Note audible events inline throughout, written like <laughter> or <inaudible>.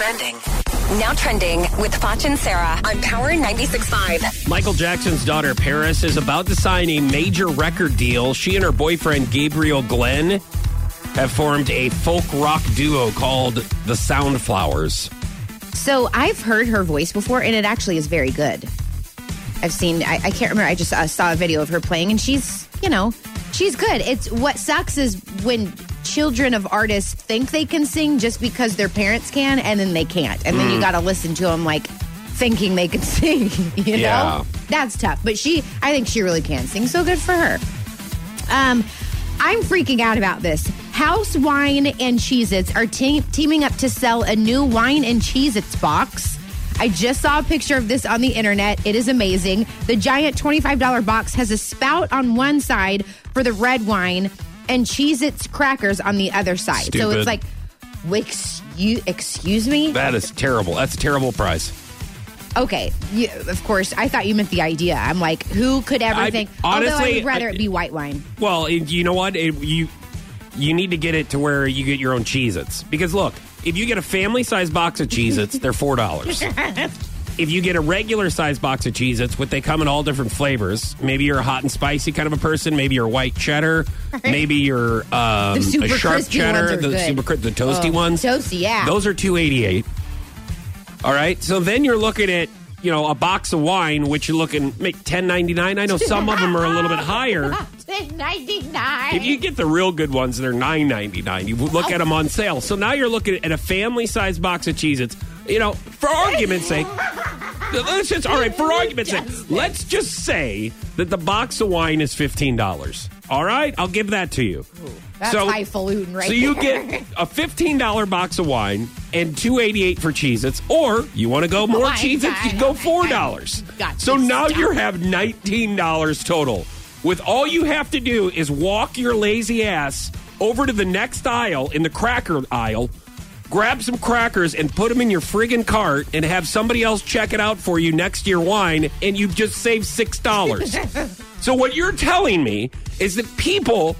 trending. Now trending with Foch and Sarah on Power 96.5. Michael Jackson's daughter Paris is about to sign a major record deal. She and her boyfriend Gabriel Glenn have formed a folk rock duo called the Soundflowers. So I've heard her voice before, and it actually is very good. I've seen, I, I can't remember, I just uh, saw a video of her playing, and she's, you know, she's good. It's what sucks is when children of artists think they can sing just because their parents can, and then they can't. And then you got to listen to them like thinking they can <laughs> sing, you know? Yeah. That's tough. But she, I think she really can sing, so good for her. Um, I'm freaking out about this. House Wine and Cheez Its are te- teaming up to sell a new wine and Cheez Its box. I just saw a picture of this on the internet. It is amazing. The giant $25 box has a spout on one side for the red wine and Cheez Its crackers on the other side. So Stupid. it's like, wix, you, excuse me? That is terrible. That's a terrible price. Okay, you, of course. I thought you meant the idea. I'm like, who could ever I- think? although I honestly, would rather I- it be white wine. Well, it- you know what? It- you you need to get it to where you get your own Cheez-Its. Because look, if you get a family size box of Cheez-Its, they're four dollars. <laughs> If you get a regular size box of Cheez-Its, what they come in all different flavors. Maybe you're a hot and spicy kind of a person. Maybe you're white cheddar. <laughs> Maybe you're um, The super a sharp cheddar. the good. super the toasty Oh, ones. toasty, yeah. Those are two eighty eight. All right. So then you're looking at you know a box of wine, which you're looking make ten ninety nine. I know some of them are a little bit higher. <laughs> Ninety nine. If you get the real good ones, they're nine ninety nine. You look at them on sale. So now you're looking at a family size box of Cheez-Its. You know, for argument's sake, let's just all right. For argument's sake, let's just say that the box of wine is fifteen dollars. All right, I'll give that to you. That's highfalutin right So you there. get a fifteen dollar box of wine and two eighty eight for Cheez-Its, or you want to go more Oh my Cheez-Its, you go oh four dollars. So now you have nineteen dollars total. With all you have to do is walk your lazy ass over to the next aisle in the cracker aisle, grab some crackers and put them in your friggin' cart, and have somebody else check it out for you next to your wine, and you've just saved six dollars. <laughs> so what you're telling me is that people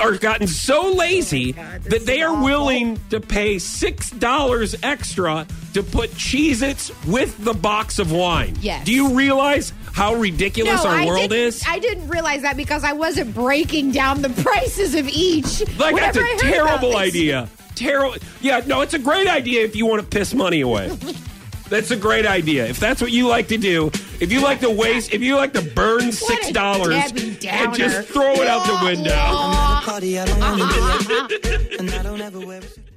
are gotten so lazy oh that they are willing to pay six dollars extra to put Cheez-Its with the box of wine. Yes. Do you realize how ridiculous our I world is? I didn't realize that because I wasn't breaking down the prices of each. Like that's a I heard about terrible idea. Terrible. Yeah, no, it's a great idea if you want to piss money away. That's a great idea. If that's what you like to do, if you like to waste, if you like to burn six dollars and just throw it out the window. <laughs>